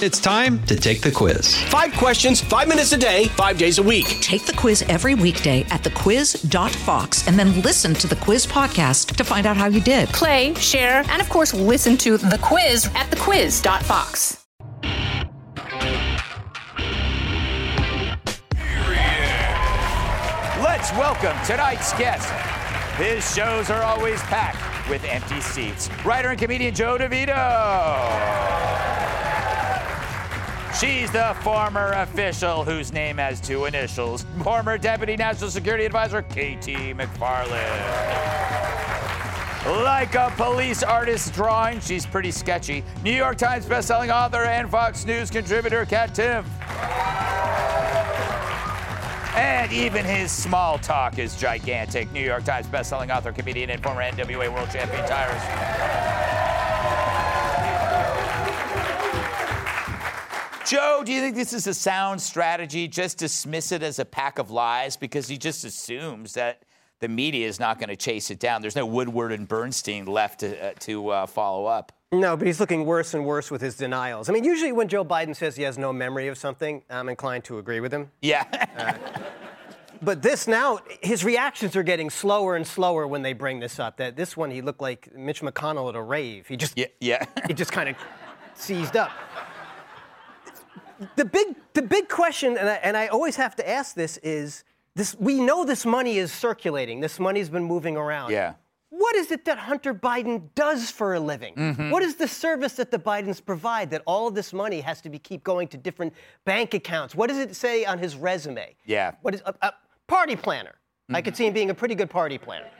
It's time to take the quiz. Five questions, five minutes a day, five days a week. Take the quiz every weekday at thequiz.fox and then listen to the quiz podcast to find out how you did. Play, share, and of course, listen to the quiz at thequiz.fox. Let's welcome tonight's guest. His shows are always packed with empty seats. Writer and comedian Joe DeVito. She's the former official whose name has two initials. Former Deputy National Security Advisor KT McFarland. Like a police artist's drawing, she's pretty sketchy. New York Times bestselling author and Fox News contributor Kat Timpf. And even his small talk is gigantic. New York Times bestselling author, comedian, and former NWA World Champion Tyrus. Joe, do you think this is a sound strategy? Just dismiss it as a pack of lies because he just assumes that the media is not going to chase it down. There's no Woodward and Bernstein left to, uh, to uh, follow up. No, but he's looking worse and worse with his denials. I mean, usually when Joe Biden says he has no memory of something, I'm inclined to agree with him. Yeah. uh, but this now, his reactions are getting slower and slower when they bring this up. That this one, he looked like Mitch McConnell at a rave. He just, yeah, yeah. he just kind of seized up the big the big question, and I, and I always have to ask this is this: we know this money is circulating. This money's been moving around. Yeah. What is it that Hunter Biden does for a living? Mm-hmm. What is the service that the Bidens provide that all of this money has to be keep going to different bank accounts? What does it say on his resume? Yeah. What is a, a party planner? Mm-hmm. I could see him being a pretty good party planner.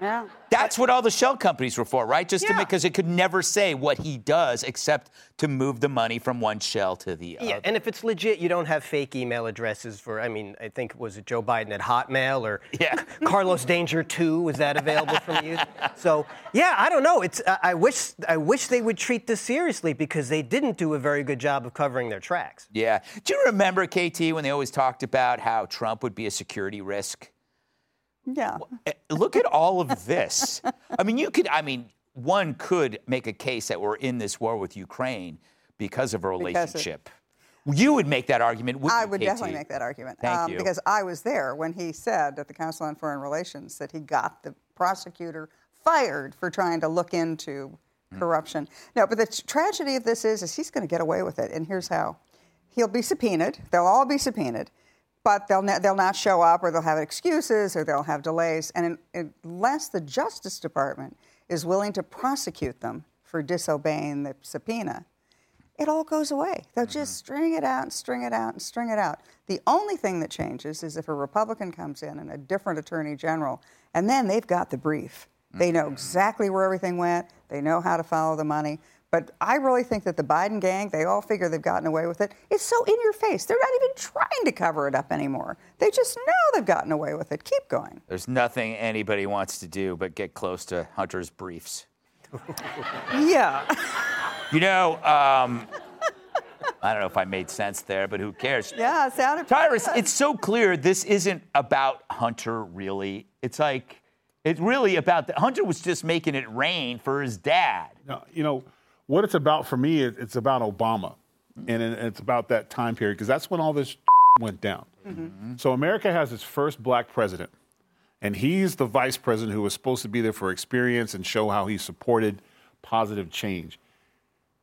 Yeah. That's what all the shell companies were for, right? Just yeah. to because it could never say what he does except to move the money from one shell to the other. Yeah, and if it's legit, you don't have fake email addresses for. I mean, I think was it Joe Biden at Hotmail or yeah. Carlos Danger Two? Was that available from you? So yeah, I don't know. It's I wish I wish they would treat this seriously because they didn't do a very good job of covering their tracks. Yeah. Do you remember KT when they always talked about how Trump would be a security risk? Yeah. Eh, look at all of this. I mean, you could, I mean, one could make a case that we're in this war with Ukraine because of a relationship. Of, you would make that argument. I would definitely make that argument. Thank um, you. Because I was there when he said at the Council on Foreign Relations that he got the prosecutor fired for trying to look into mm. corruption. No, but the t- tragedy of this is, is he's going to get away with it, and here's how. He'll be subpoenaed. They'll all be subpoenaed but they'll, ne- they'll not show up or they'll have excuses or they'll have delays. And in, unless the Justice Department is willing to prosecute them for disobeying the subpoena, it all goes away. They'll just mm-hmm. string it out and string it out and string it out. The only thing that changes is if a Republican comes in and a different attorney general, and then they've got the brief. They know mm-hmm. exactly where everything went, they know how to follow the money. But I really think that the Biden gang, they all figure they've gotten away with it. It's so in your face. They're not even trying to cover it up anymore. They just know they've gotten away with it. Keep going. There's nothing anybody wants to do but get close to Hunter's briefs. yeah. You know, um, I don't know if I made sense there, but who cares? Yeah, it sounded. Tyrus, it's so clear this isn't about Hunter, really. It's like, it's really about the, Hunter was just making it rain for his dad. No, you know, what it's about for me, is it's about Obama, and it's about that time period because that's when all this went down. Mm-hmm. So America has its first black president, and he's the vice president who was supposed to be there for experience and show how he supported positive change.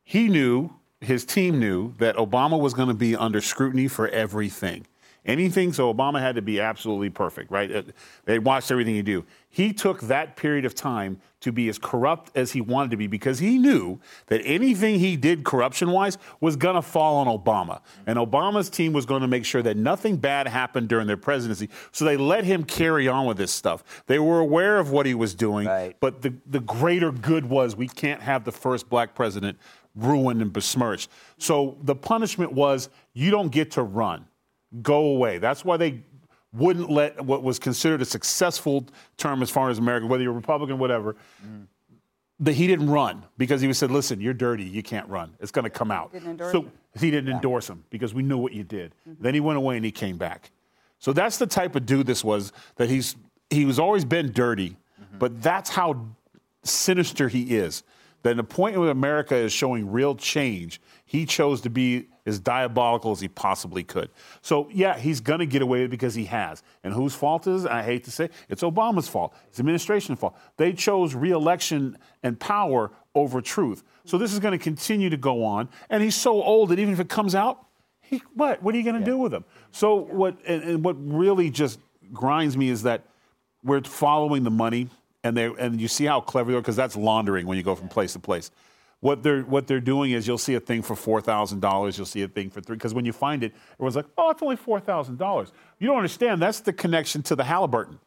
He knew, his team knew, that Obama was going to be under scrutiny for everything. Anything, so Obama had to be absolutely perfect, right? Uh, they watched everything he do. He took that period of time to be as corrupt as he wanted to be because he knew that anything he did corruption wise was going to fall on Obama. And Obama's team was going to make sure that nothing bad happened during their presidency. So they let him carry on with this stuff. They were aware of what he was doing, right. but the, the greater good was we can't have the first black president ruined and besmirched. So the punishment was you don't get to run go away. That's why they wouldn't let what was considered a successful term as far as America, whether you're Republican, whatever, mm. that he didn't run because he said, "Listen, you're dirty. You can't run. It's going to come out." so him. he didn't yeah. endorse him because we knew what you did. Mm-hmm. Then he went away and he came back. So that's the type of dude this was. That he's he was always been dirty, mm-hmm. but that's how sinister he is Then the point where America is showing real change, he chose to be as diabolical as he possibly could. So yeah, he's going to get away with it because he has. And whose fault is? it? I hate to say, it's Obama's fault. It's administration's fault. They chose re-election and power over truth. So this is going to continue to go on. And he's so old that even if it comes out, he, what? What are you going to do with him? So what? And, and what really just grinds me is that we're following the money, and they and you see how clever they are because that's laundering when you go from place to place. What they're what they're doing is you'll see a thing for four thousand dollars, you'll see a thing for three because when you find it, everyone's like, oh, it's only four thousand dollars. You don't understand that's the connection to the Halliburton.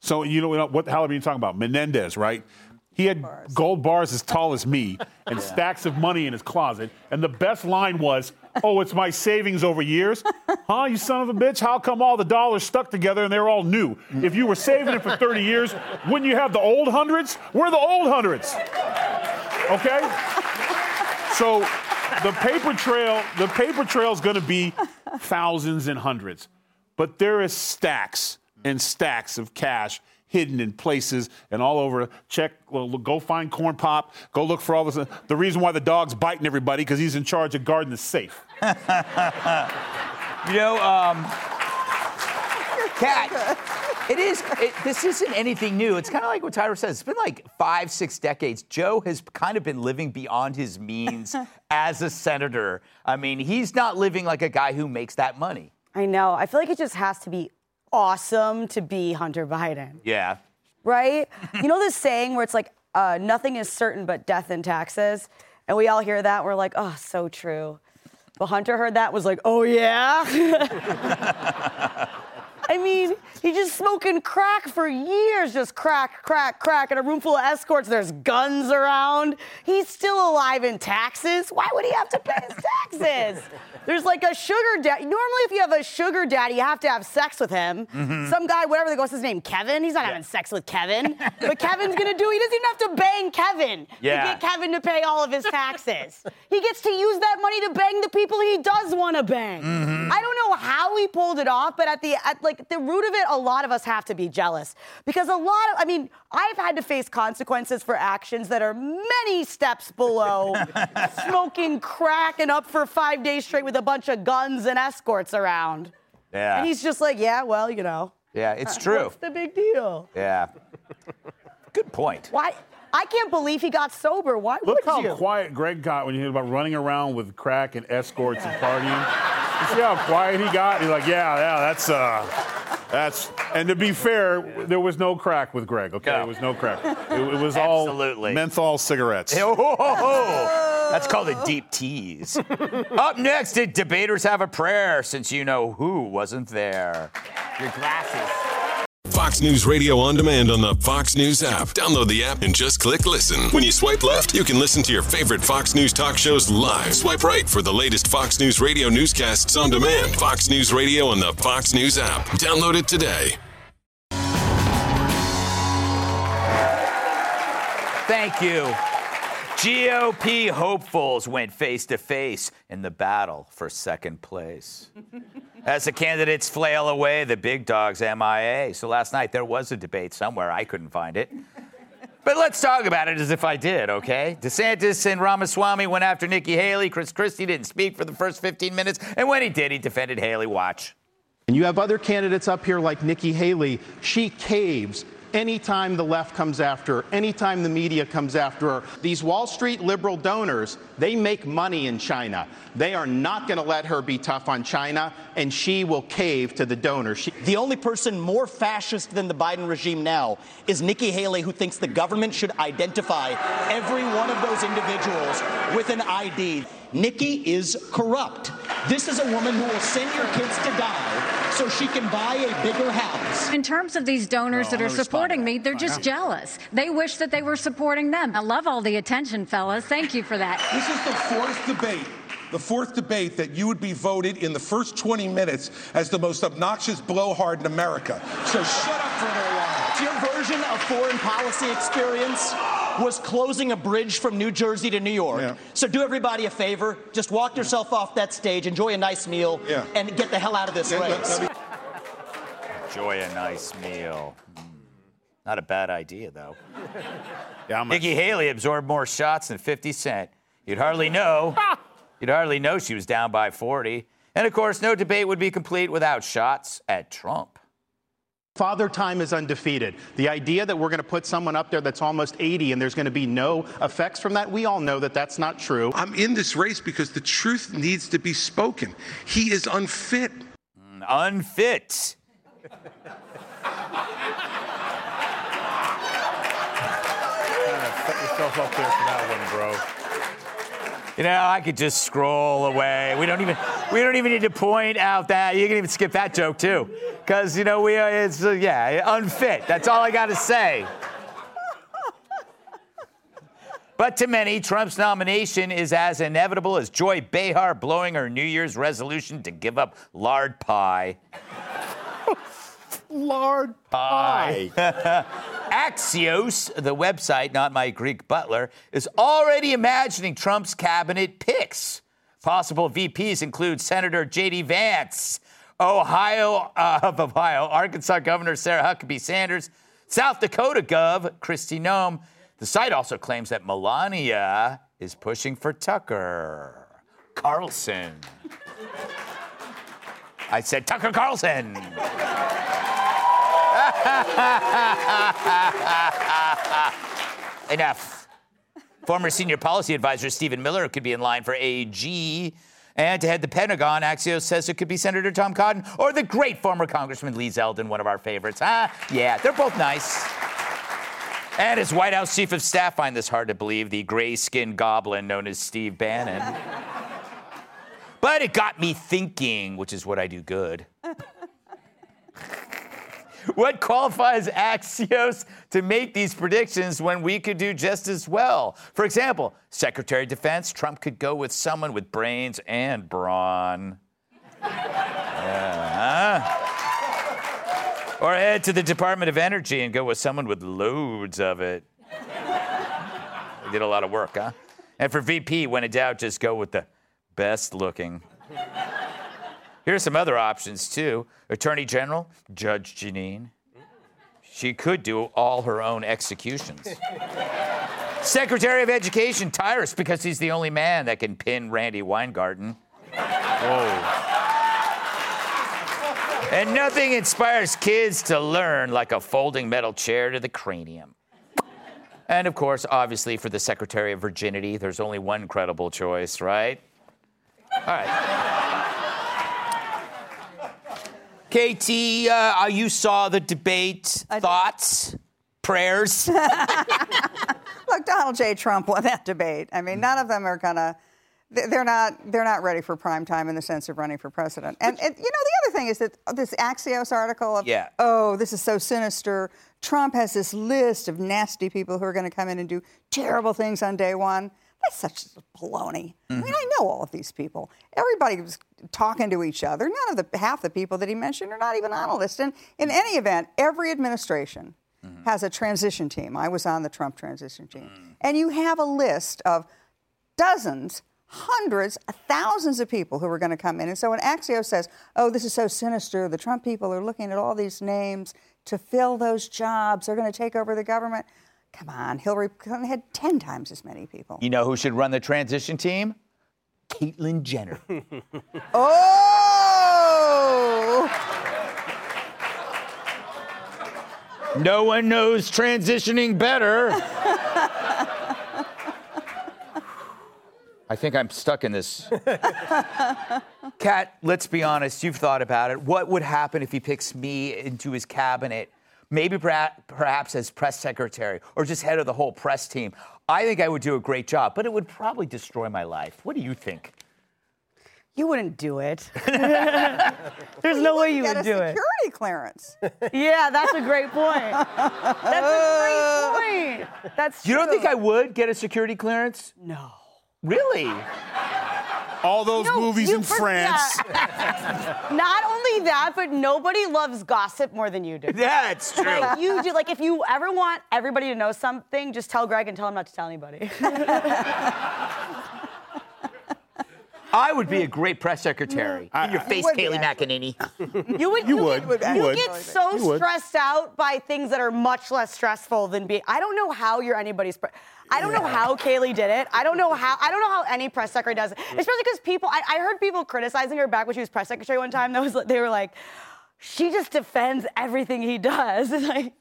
So you know what Halliburton talking about? Menendez, right? He had gold bars as tall as me and stacks of money in his closet. And the best line was, Oh, it's my savings over years? Huh, you son of a bitch? How come all the dollars stuck together and they're all new? If you were saving it for 30 years, wouldn't you have the old hundreds? We're the old hundreds. Okay? So the paper trail, the paper trail is going to be thousands and hundreds. But there is stacks and stacks of cash hidden in places and all over. Check, well, go find Corn Pop. Go look for all this. The reason why the dog's biting everybody because he's in charge of guarding the safe. You know, um, Kat, it is. It, this isn't anything new. It's kind of like what Tyra says. It's been like five, six decades. Joe has kind of been living beyond his means as a senator. I mean, he's not living like a guy who makes that money. I know. I feel like it just has to be awesome to be Hunter Biden, Yeah. right? you know this saying where it's like, uh, nothing is certain but death and taxes? And we all hear that. We're like, oh, so true. But Hunter heard that, was like, oh, yeah? I mean, he's just smoking crack for years, just crack, crack, crack. In a room full of escorts, there's guns around. He's still alive in taxes. Why would he have to pay his taxes? There's like a sugar daddy. Normally, if you have a sugar daddy, you have to have sex with him. Mm-hmm. Some guy, whatever they go, what's his name? Kevin. He's not having sex with Kevin. but Kevin's gonna do. He doesn't even have to bang Kevin Yeah. to get Kevin to pay all of his taxes. he gets to use that money to bang the people he does want to bang. Mm-hmm. I don't know how he pulled it off, but at the at like the root of it, a lot of us have to be jealous because a lot of. I mean, I've had to face consequences for actions that are many steps below smoking crack and up for five days straight with a bunch of guns and escorts around. Yeah. And he's just like, yeah, well, you know. yeah, it's true. What's the big deal? Yeah. Good point. Why? I can't believe he got sober. Why Look would how quiet Greg got when you hear about running around with crack and escorts and partying. See how quiet he got? He's like, yeah, yeah, that's uh, that's. And to be fair, there was no crack with Greg. Okay, No. there was no crack. It, it was all Absolutely. menthol cigarettes. Oh, ho, ho, ho. That's called a deep tease. Up next, did debaters have a prayer since you know who wasn't there? Your glasses. Fox News Radio on demand on the Fox News app. Download the app and just click listen. When you swipe left, you can listen to your favorite Fox News talk shows live. Swipe right for the latest Fox News Radio newscasts on demand. Fox News Radio on the Fox News app. Download it today. Thank you. GOP hopefuls went face to face in the battle for second place. As the candidates flail away, the big dog's MIA. So last night there was a debate somewhere. I couldn't find it. But let's talk about it as if I did, okay? DeSantis and Ramaswamy went after Nikki Haley. Chris Christie didn't speak for the first 15 minutes. And when he did, he defended Haley. Watch. And you have other candidates up here like Nikki Haley. She caves anytime the left comes after her, anytime the media comes after her. These Wall Street liberal donors, they make money in China. They are not going to let her be tough on China, and she will cave to the donors. She- The only person more fascist than the Biden regime now is Nikki Haley, who thinks the government should identify every one of those individuals with an ID. Nikki is corrupt. This is a woman who will send your kids to die so she can buy a bigger house. In terms of these donors that are supporting me, they're just jealous. They wish that they were supporting them. I love all the attention, fellas. Thank you for that. This is the fourth debate, the fourth debate that you would be voted in the first 20 minutes as the most obnoxious blowhard in America. So shut up for a little while. Your version of foreign policy experience was closing a bridge from New Jersey to New York. Yeah. So do everybody a favor, just walk yourself off that stage, enjoy a nice meal, Yeah. and get the hell out of this Yeah, race. let Enjoy a nice meal. Hmm. Not a bad idea, though. Yeah, I'm Nikki Haley absorbed more shots than 50 Cent. You'd hardly know. Ah. You'd hardly know she was down by 40. And of course, no debate would be complete without shots at Trump. Father Time is undefeated. The idea that we're going to put someone up there that's almost 80 and there's going to be no effects from that, we all know that that's not true. I'm in this race because the truth needs to be spoken. He is unfit. Mm, unfit. Yourself up there for that one, bro. You know, I could just scroll away. We don't even we don't even need to point out that you can even skip that joke too, because you know we are it's uh, yeah unfit. That's all I got to say. But to many, Trump's nomination is as inevitable as Joy Behar blowing her New Year's resolution to give up lard pie. lard pie. Axios, the website, not my Greek butler, is already imagining Trump's cabinet picks. Possible VPs include Senator J.D. Vance, Ohio uh, of Ohio, Arkansas Governor Sarah Huckabee Sanders, South Dakota Gov Kristi Noem. The site also claims that Melania is pushing for Tucker Carlson. I said Tucker Carlson. Enough. Former senior policy advisor Stephen Miller could be in line for AG. And to head the Pentagon, Axios says it could be Senator Tom Cotton or the great former Congressman Lee Zeldin, one of our favorites. Ah, yeah, they're both nice. And as White House Chief of Staff find this hard to believe, the gray skinned goblin known as Steve Bannon. but it got me thinking, which is what I do good. What qualifies Axios to make these predictions when we could do just as well? For example, Secretary of Defense, Trump could go with someone with brains and brawn. Yeah, huh? Or head to the Department of Energy and go with someone with loads of it. They did a lot of work, huh? And for VP, when in doubt, just go with the best looking. Here's some other options, too. Attorney General, Judge Janine. She could do all her own executions. Secretary of Education, Tyrus, because he's the only man that can pin Randi Weingarten. Whoa. And nothing inspires kids to learn like a folding metal chair to the cranium. And of course, obviously, for the Secretary of Virginity, there's only one credible choice, right? All right. KT, uh, you saw the debate. Thoughts? Prayers? Look, Donald J. Trump won that debate. I mean, none of them are gonna. they- They're not. They're not ready for prime time in the sense of running for president. And, and you know, the other thing is that this Axios article of, Yeah. oh, this is so sinister. Trump has this list of nasty people who are going to come in and do terrible things on day one. That's such baloney. I mean, mm-hmm. I know all of these people. Everybody was talking to each other. None of the half the people that he mentioned are not even on a list. And in any event, every administration mm-hmm. has a transition team. I was on the Trump transition team. Mm. And you have a list of dozens, hundreds, thousands of people who are going to come in. And so when Axios says, oh, this is so sinister, the Trump people are looking at all these names to fill those jobs, they're going to take over the government. Come on, Hillary Clinton had 10 times as many people. You know who should run the transition team? Caitlyn Jenner. Oh! no one knows transitioning better. I think I'm stuck in this. Kat, let's be honest. You've thought about it. What would happen if he picks me into his cabinet? Maybe perhaps as press secretary or just head of the whole press team. I think I would do a great job, but it would probably destroy my life. What do you think? You wouldn't do it. There's no way you Get would a do it. security clearance. Yeah, that's a great point. That's a great point. That's You don't think I would get a security clearance? No. Really? All those No, movies in for- France. yeah. Not only that, but nobody loves gossip more than you do. That's true. Like you do. Like if you ever want everybody to know something, just tell Greg and tell him not to tell anybody. I would be a great press secretary. I- In your I face, would be, Kayleigh actually. McEnany. You would. You you would. Get, You you would. get so You would. stressed out by things that are much less stressful than being. I don't know how you're anybody's. Pre- I don't know how Kayleigh did it. I don't know how. I don't know how any press secretary does it. Especially because people. I, I heard people criticizing her back when she was press secretary one time. That was they were like, she just defends everything he does. It's like.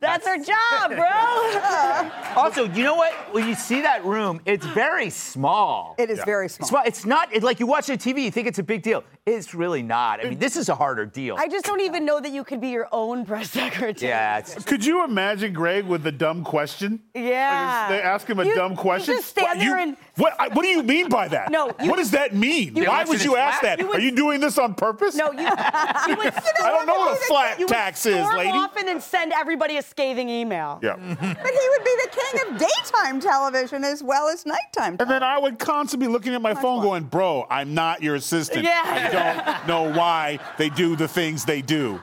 That's, her job, bro. Also, you know what? When you see that room, it's very small. It is very small. Small. It's not it's like you watch it on TV, you think it's a big deal. It's really not. I mean, this is a harder deal. I just don't even know that you could be your own press secretary. yeah, it's, Could you imagine Greg with the dumb question? Yeah. Like, they ask him a You- dumb you question. just stand What, you- there and- what? I- What do you mean by that? No, you- what does that mean? you- Why You would would- you ask that? you would- Are you doing this on purpose? No, you, you would I don't know what a flat you would tax is, storm lady. off and then send everybody a scathing email. Yeah. But he would be the king of daytime television as well as nighttime Television. And then I would constantly be looking at my phone going, bro, I'm not your assistant. Yeah. I don't know why they do the things they do.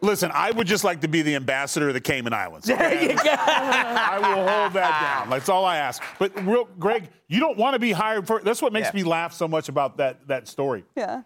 Listen, I would just like to be the ambassador of the Cayman Islands. okay? I will hold that down. That's all I ask. But real, Greg, you don't want to be hired for. That's what makes Yeah. me laugh so much about that that story. Yeah.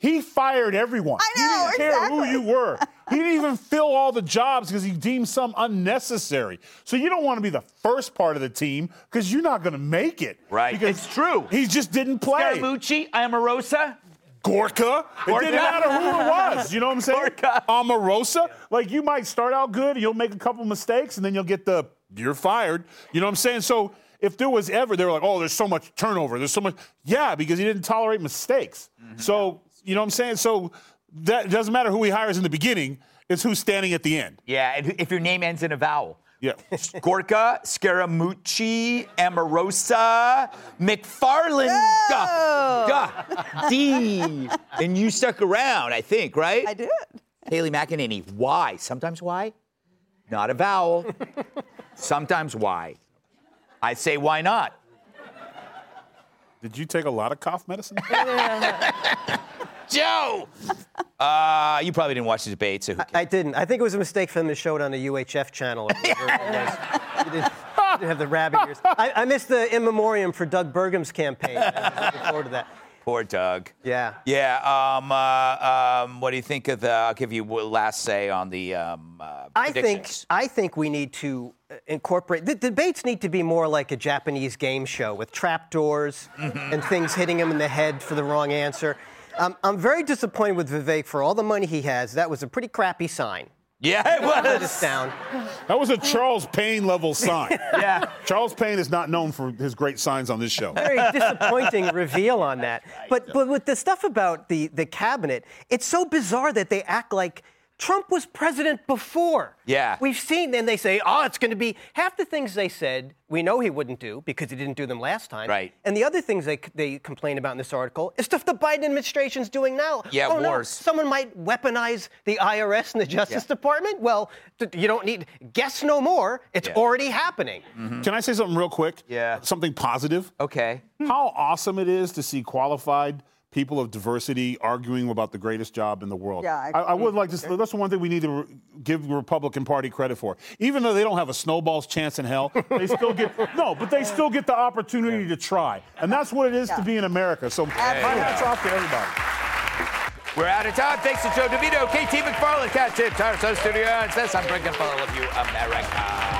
He fired everyone. I know, he didn't care who you were. He didn't even fill all the jobs because he deemed some unnecessary. So you don't want to be the first part of the team because you're not going to make it. Right. Because It's true. He just didn't play. Scaramucci, Omarosa. Gorka. It didn't matter who it was. You know what I'm saying? Gorka. Omarosa. Like you might start out good, you'll make a couple mistakes, and then you'll get the you're fired. You know what I'm saying? So if there was ever, they were like, oh, there's so much turnover. There's so much. Yeah, because he didn't tolerate mistakes. Mm-hmm. So you know what I'm saying? So that it doesn't matter who he hires in the beginning. It's who's standing at the end. Yeah, and if your name ends in a vowel. Yeah. Gorka, Scaramucci, Omarosa, McFarland, Gah, Gah, D. And you stuck around, I think, right? I did. Haley McEnany. Why? Sometimes why? Not a vowel. Sometimes why? I say why not? Did you take a lot of cough medicine? Joe! Uh, you probably didn't watch the debate, so who I didn't. I think it was a mistake for them to show it on the UHF channel. or whatever it was. You didn't, you didn't have the rabbit ears. I, I missed the in memoriam for Doug Burgum's campaign. I was looking forward to that. Poor Doug. Yeah. Yeah. Um, uh, um, what do you think of the? I'll give you last say on the. Um, uh, I think. I think we need to uh, incorporate the debates need to be more like a Japanese game show with trapdoors Mm-hmm. and things hitting him in the head for the wrong answer. Um, I'm very disappointed with Vivek for all the money he has. That was a pretty crappy sign. Yeah, it Let us was. down. That was a Charles Payne level sign. Yeah. Charles Payne is not known for his great signs on this show. Very disappointing reveal on that. But but with the stuff about the the cabinet, it's so bizarre that they act like Trump was president before. Yeah. We've seen, and they say, oh, it's going to be half the things they said we know he wouldn't do because he didn't do them last time. Right. And the other things they, they complain about in this article is stuff the Biden administration's doing now. Yeah, oh, no, someone might weaponize the IRS and the Justice Yeah. Department. Well, th- you don't need, guess no more. It's Yeah. already happening. Mm-hmm. Can I say something real quick? Yeah. Something positive. Okay. How awesome it is to see qualified people of diversity arguing about the greatest job in the world. Yeah, I- I, I would like to. say That's the one thing we need to re- give the Republican Party credit for. Even though they don't have a snowball's chance in hell, they still get no, but they still get the opportunity to try, and that's what it is to be in America. So my hats off to everybody. We're out of time. Thanks to Joe DeVito, KT McFarland, Kat Timpf, Tire Sun Studio. And says I'm drinking for all of you, America.